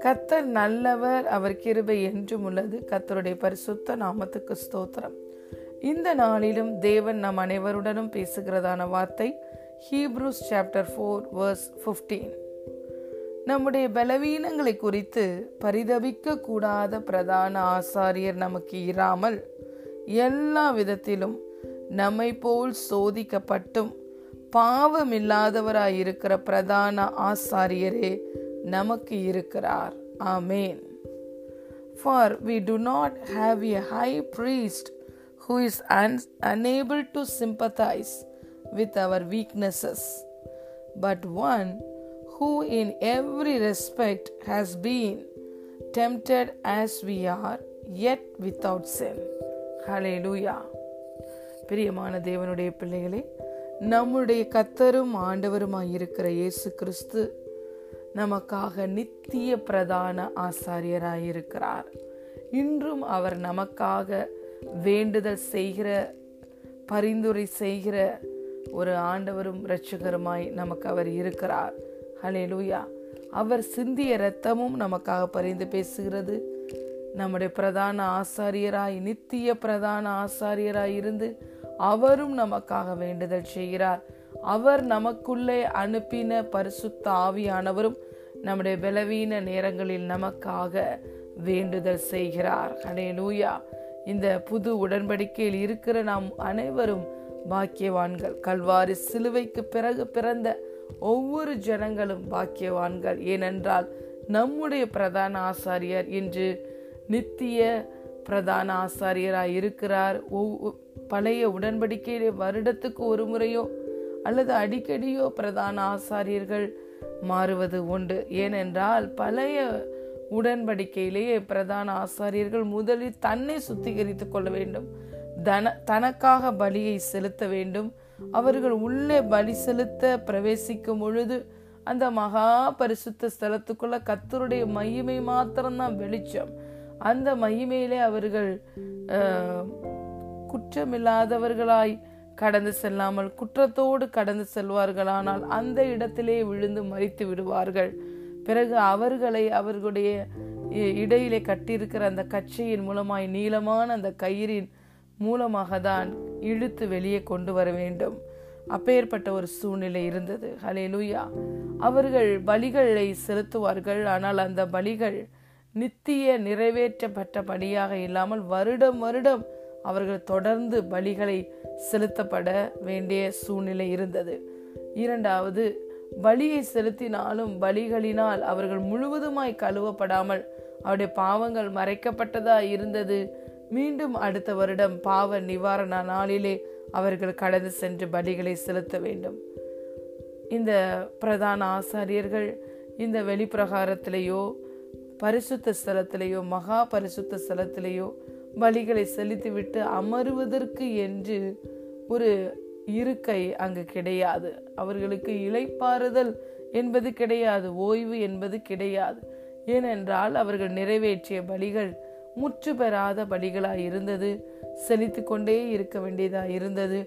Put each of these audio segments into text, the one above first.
கத்தர் நல்லவர் அவர் கிருபை என்றும் உள்ளது. கத்தருடைய பரிசுத்த நாமத்துக்கு ஸ்தோத்திரம். இந்த நாளிலும் தேவன் நம் அனைவருடனும் பேசுகிறதான வார்த்தை Hebrews chapter four verse fifteen நம்முடைய பலவீனங்களை குறித்து பரிதபிக்க கூடாத பிரதான ஆசாரியர் நமக்கு இராமல் எல்லா விதத்திலும் நம்மை போல் சோதிக்கப்பட்டும் பாவமில்லாதவராயிருக்கிற பிரதான ஆசாரியரே நமக்கு இருக்கிறார் amen for we do not have a high priest who is un- unable to sympathize with our weaknesses, but one who in every respect has been tempted as we are, yet without sin. Hallelujah. பிரியமான தேவனுடைய பிள்ளைகளே நம்முடைய கத்தரும் ஆண்டவருமாய் இருக்கிற இயேசு கிறிஸ்து நமக்காக நித்திய பிரதான ஆசாரியராயிருக்கிறார் இன்றும் அவர் நமக்காக வேண்டுதல் செய்கிற பரிந்துரை செய்கிற ஒரு ஆண்டவரும் இரட்சகருமாய் நமக்கு அவர் இருக்கிறார். ஹலே லூயா அவர் சிந்திய இரத்தமும் நமக்காக பரிந்து பேசுகிறது. நம்முடைய பிரதான ஆசாரியராய் நித்திய பிரதான ஆசாரியராய் இருந்து அவரும் நமக்காக வேண்டுதல் செய்கிறார். அவர் நமக்குள்ளே அனுப்பின பரிசுத்த ஆவியானவரும் நம்முடைய பலவீன நேரங்களில் நமக்காக வேண்டுதல் செய்கிறார். அடே நூயா இந்த புது உடன்படிக்கையில் இருக்கிற நாம் அனைவரும் பாக்கியவான்கள். கல்வாரி சிலுவைக்கு பிறகு பிறந்த ஒவ்வொரு ஜனங்களும் பாக்கியவான்கள். ஏனென்றால் நம்முடைய பிரதான ஆசாரியர் இன்று நித்திய பிரதான ஆசாரியராய் இருக்கிறார். பழைய உடன்படிக்கையிலே வருடத்துக்கு ஒரு முறையோ அல்லது அடிக்கடியோ பிரதான ஆசாரியர்கள் மாறுவது உண்டு. ஏனென்றால் பழைய உடன்படிக்கையிலேயே பிரதான ஆசாரியர்கள் முதலில் தன்னை சுத்திகரித்துக் கொள்ள வேண்டும். தன தனக்காக பலியை செலுத்த வேண்டும். அவர்கள் உள்ளே பலி செலுத்த பிரவேசிக்கும் பொழுது அந்த மகா பரிசுத்த ஸ்தலத்துக்குள்ள கத்தருடைய மையமை மாத்திரம்தான் வெளிச்சம். அந்த மகிமையிலே அவர்கள் குற்றமில்லாதவர்களாய் கடந்து செல்லாமல் குற்றத்தோடு கடந்து செல்வார்களானால் அந்த இடத்திலே விழுந்து மறித்து விடுவார்கள். பிறகு அவர்களை அவர்களுடைய இடையிலே கட்டியிருக்கிற அந்த கச்சையின் மூலமாய் நீளமான அந்த கயிறின் மூலமாக தான் இழுத்து வெளியே கொண்டு வர வேண்டும். அப்பேற்பட்ட ஒரு சூழ்நிலை இருந்தது. ஹலே லூயா அவர்கள் பலிகளை செலுத்துவார்கள். ஆனால் அந்த பலிகள் நித்திய நிறைவேற்றப்பட்டபடியாக இல்லாமல் வருடம் வருடம் அவர்கள் தொடர்ந்து பலிகளை செலுத்தப்பட வேண்டிய சூழ்நிலை இருந்தது. இரண்டாவது பலியை செலுத்தினாலும் பலிகளினால் அவர்கள் முழுவதுமாய் கழுவப்படாமல் அவருடைய பாவங்கள் மறைக்கப்பட்டதா இருந்தது. மீண்டும் அடுத்த வருடம் பாவ நிவாரண நாளிலே அவர்கள் கடந்து சென்று பலிகளை செலுத்த வேண்டும். இந்த பிரதான ஆசாரியர்கள் இந்த வெளிப்பிரகாரத்திலேயோ பரிசுத்த ஸ்தலத்திலேயோ மகா பரிசுத்த ஸ்தலத்திலேயோ பலிகளை செலுத்திவிட்டு அமருவதற்கு என்று ஒரு இருக்கை அங்கு கிடையாது. அவர்களுக்கு இலைப்பாறுதல் என்பது கிடையாது ஓய்வு என்பது கிடையாது. ஏனென்றால் அவர்கள் நிறைவேற்றிய பலிகள் முற்று பெறாத பலிகளாய் இருந்தது செலுத்தி கொண்டே இருக்க வேண்டியதாக இருந்தது.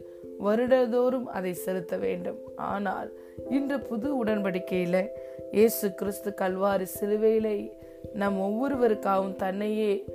வருடதோறும் அதை செலுத்த வேண்டும். ஆனால் இன்று புது உடன்படிக்கையில் இயேசு கிறிஸ்து கல்வாரி சிலுவையிலே நம் ஒவ்வொருவருக்காகவும் தன்னையே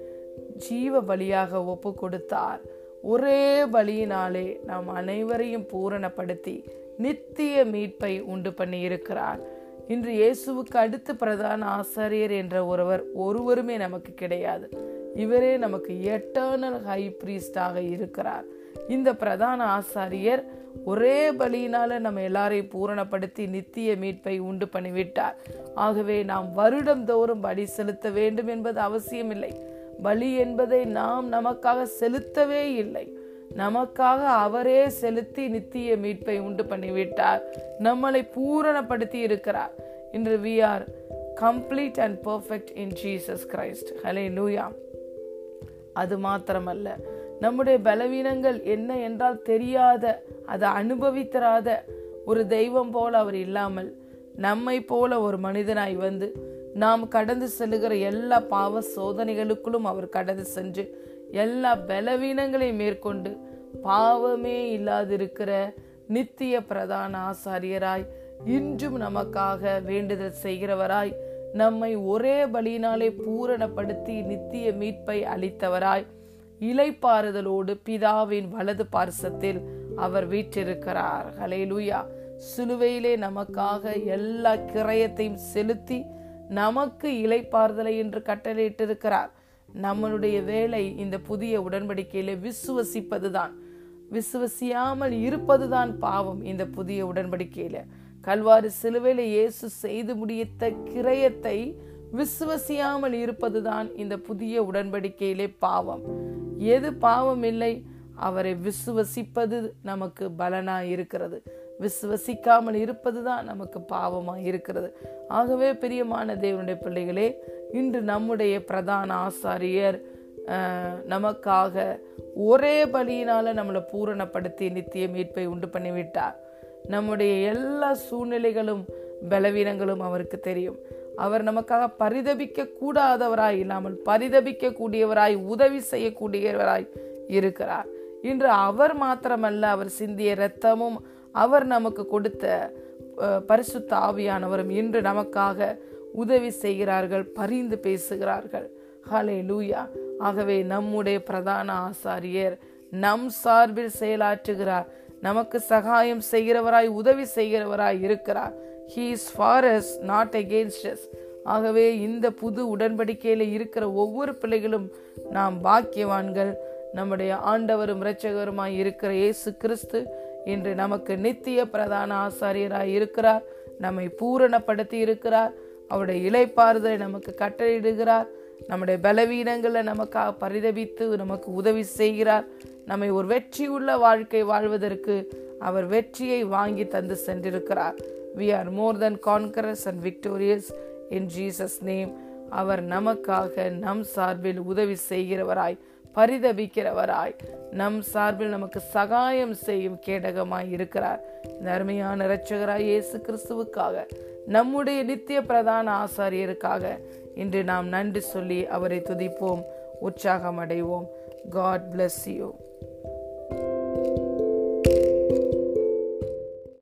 ஜீவ பலியாக ஒப்பு கொடுத்தார் ஒரே பலியினாலே நாம் அனைவரையும் பூரணப்படுத்தி நித்திய மீட்பை உண்டு பண்ணி இருக்கிறார் இன்று இயேசுவுக்கு அடுத்து பிரதான ஆசாரியர் என்ற ஒருவர் ஒருவருமே நமக்கு கிடையாது. இவரே நமக்கு எட்டர்னல் ஹை பிரீஸ்டாக இருக்கிறார். இந்த பிரதான ஆசாரியர் ஒரே பலியினால நம்ம எல்லாரையும் பூரணப்படுத்தி நித்திய மீட்பை உண்டு பண்ணிவிட்டார். ஆகவே நாம் வருடந்தோறும் பலி செலுத்த வேண்டும் என்பது அவசியமில்லை. பலி என்பதை நாம் நமக்காக செலுத்தவே இல்லை. நமக்காக அவரே செலுத்தி நித்திய மீட்பை உண்டு பண்ணிவிட்டார். நம்மளை பூரணப்படுத்தி இருக்கிறார். இன்று we are complete and perfect in Jesus Christ hallelujah அது மாத்திரமல்ல. நம்முடைய பலவீனங்கள் என்ன என்றால் தெரியாத அதை அனுபவித்தராத ஒரு தெய்வம் போல அவர் இல்லாமல் நம்மை போல ஒரு மனிதனாய் வந்து நாம் கடந்து செல்லுகிற எல்லா பாவ சோதனைகளுக்குள்ளும் அவர் கடந்து சென்று எல்லா பலவீனங்களையும் மேற்கொண்டு பாவமே இல்லாதிருக்கிற நித்திய பிரதான ஆசாரியராய் இன்றும் நமக்காக வேண்டுதல் செய்கிறவராய் நம்மை ஒரே பலியினாலே பூரணப்படுத்தி நித்திய மீட்பை அளித்தவராய் இலைப்பாறுதலோடு பிதாவின் வலது பார்சத்தில் அவர் வீற்றிருக்கிறார். ஹலேலுயா சிலுவையிலே நமக்காக எல்லா கிரயத்தையும் செலுத்தி நமக்கு இலைப்பாறுதலை என்று கட்டளையிட்டிருக்கிறார். நம்மளுடைய வேலை இந்த புதிய உடன்படிக்கையில விசுவசிப்பதுதான். விசுவசியாமல் இருப்பதுதான் பாவம் இந்த புதிய உடன்படிக்கையில. கல்வாறு சிலுவையில இயேசு செய்து முடித்த கிரயத்தை விசுவசியாமல் இருப்பதுதான் இந்த புதிய உடன்படிக்கையிலே பாவம். எது பாவம் இல்லை அவரை விசுவசிப்பது நமக்கு பலனா இருக்கிறது. விசுவசிக்காமல் இருப்பதுதான் நமக்கு பாவமா இருக்கிறது. ஆகவே பிரியமான தேவனுடைய பிள்ளைகளே இன்று நம்முடைய பிரதான ஆசாரியர் நமக்காக ஒரே பலியினால நம்மளை பூரணப்படுத்தி நித்திய மீட்பை உண்டு பண்ணிவிட்டார். நம்முடைய எல்லா சூழ்நிலைகளும் பலவீனங்களும் அவருக்கு தெரியும். அவர் நமக்காக பரிதபிக்க கூடாதவராய் இல்லாமல் பரிதபிக்க கூடியவராய் உதவி செய்யக்கூடியவராய் இருக்கிறார். இன்று அவர் மாத்திரமல்ல அவர் சிந்திய இரத்தமும் அவர் நமக்கு கொடுத்த பரிசுத்த ஆவியானவரும் இன்று நமக்காக உதவி செய்கிறார்கள் பரிந்து பேசுகிறார்கள். ஹலே லூயா ஆகவே நம்முடைய பிரதான ஆசாரியர் நம் சார்பில் செயலாற்றுகிறார். நமக்கு சகாயம் செய்கிறவராய் உதவி செய்கிறவராய் இருக்கிறார். He is for us not against ஆகவே இந்த புது உடன்படிக்கையில் இருக்கிற ஒவ்வொரு பிள்ளைகளும் நாம் பாக்கியவான்கள். நம்முடைய ஆண்டவரும் இரட்சகருமாய் இருக்கிற இயேசு கிறிஸ்து இன்று நமக்கு நித்திய பிரதான ஆசாரியராய் இருக்கிறார். நம்மை பூரணப்படுத்தி இருக்கிறார். அவருடைய இலைப்பாறுதலை நமக்கு கட்டளையிடுகிறார். நம்முடைய பலவீனங்களை நமக்காக பரிதபித்து நமக்கு உதவி செய்கிறார். நம்மை ஒரு வெற்றியுள்ள வாழ்க்கை வாழ்வதற்கு அவர் வெற்றியை வாங்கி தந்து சென்றிருக்கிறார். We are more than conquerors and victorious in Jesus name அவர் நமக்காக நம் சார்பில் உதவி செய்கிறவராய் பரிதபிக்கிறவராய் நம் சார்பில் நமக்கு சகாயம் செய்யும் கேடகமாய் இருக்கிறார். இந்த அருமையான இரட்சகராய் இயேசு கிறிஸ்துவுக்காக நம்முடைய நித்திய பிரதான ஆசாரியருக்காக இன்று நாம் நன்றி சொல்லி அவரை துதிப்போம் உற்சாகம் அடைவோம் காட் பிளஸ் யூ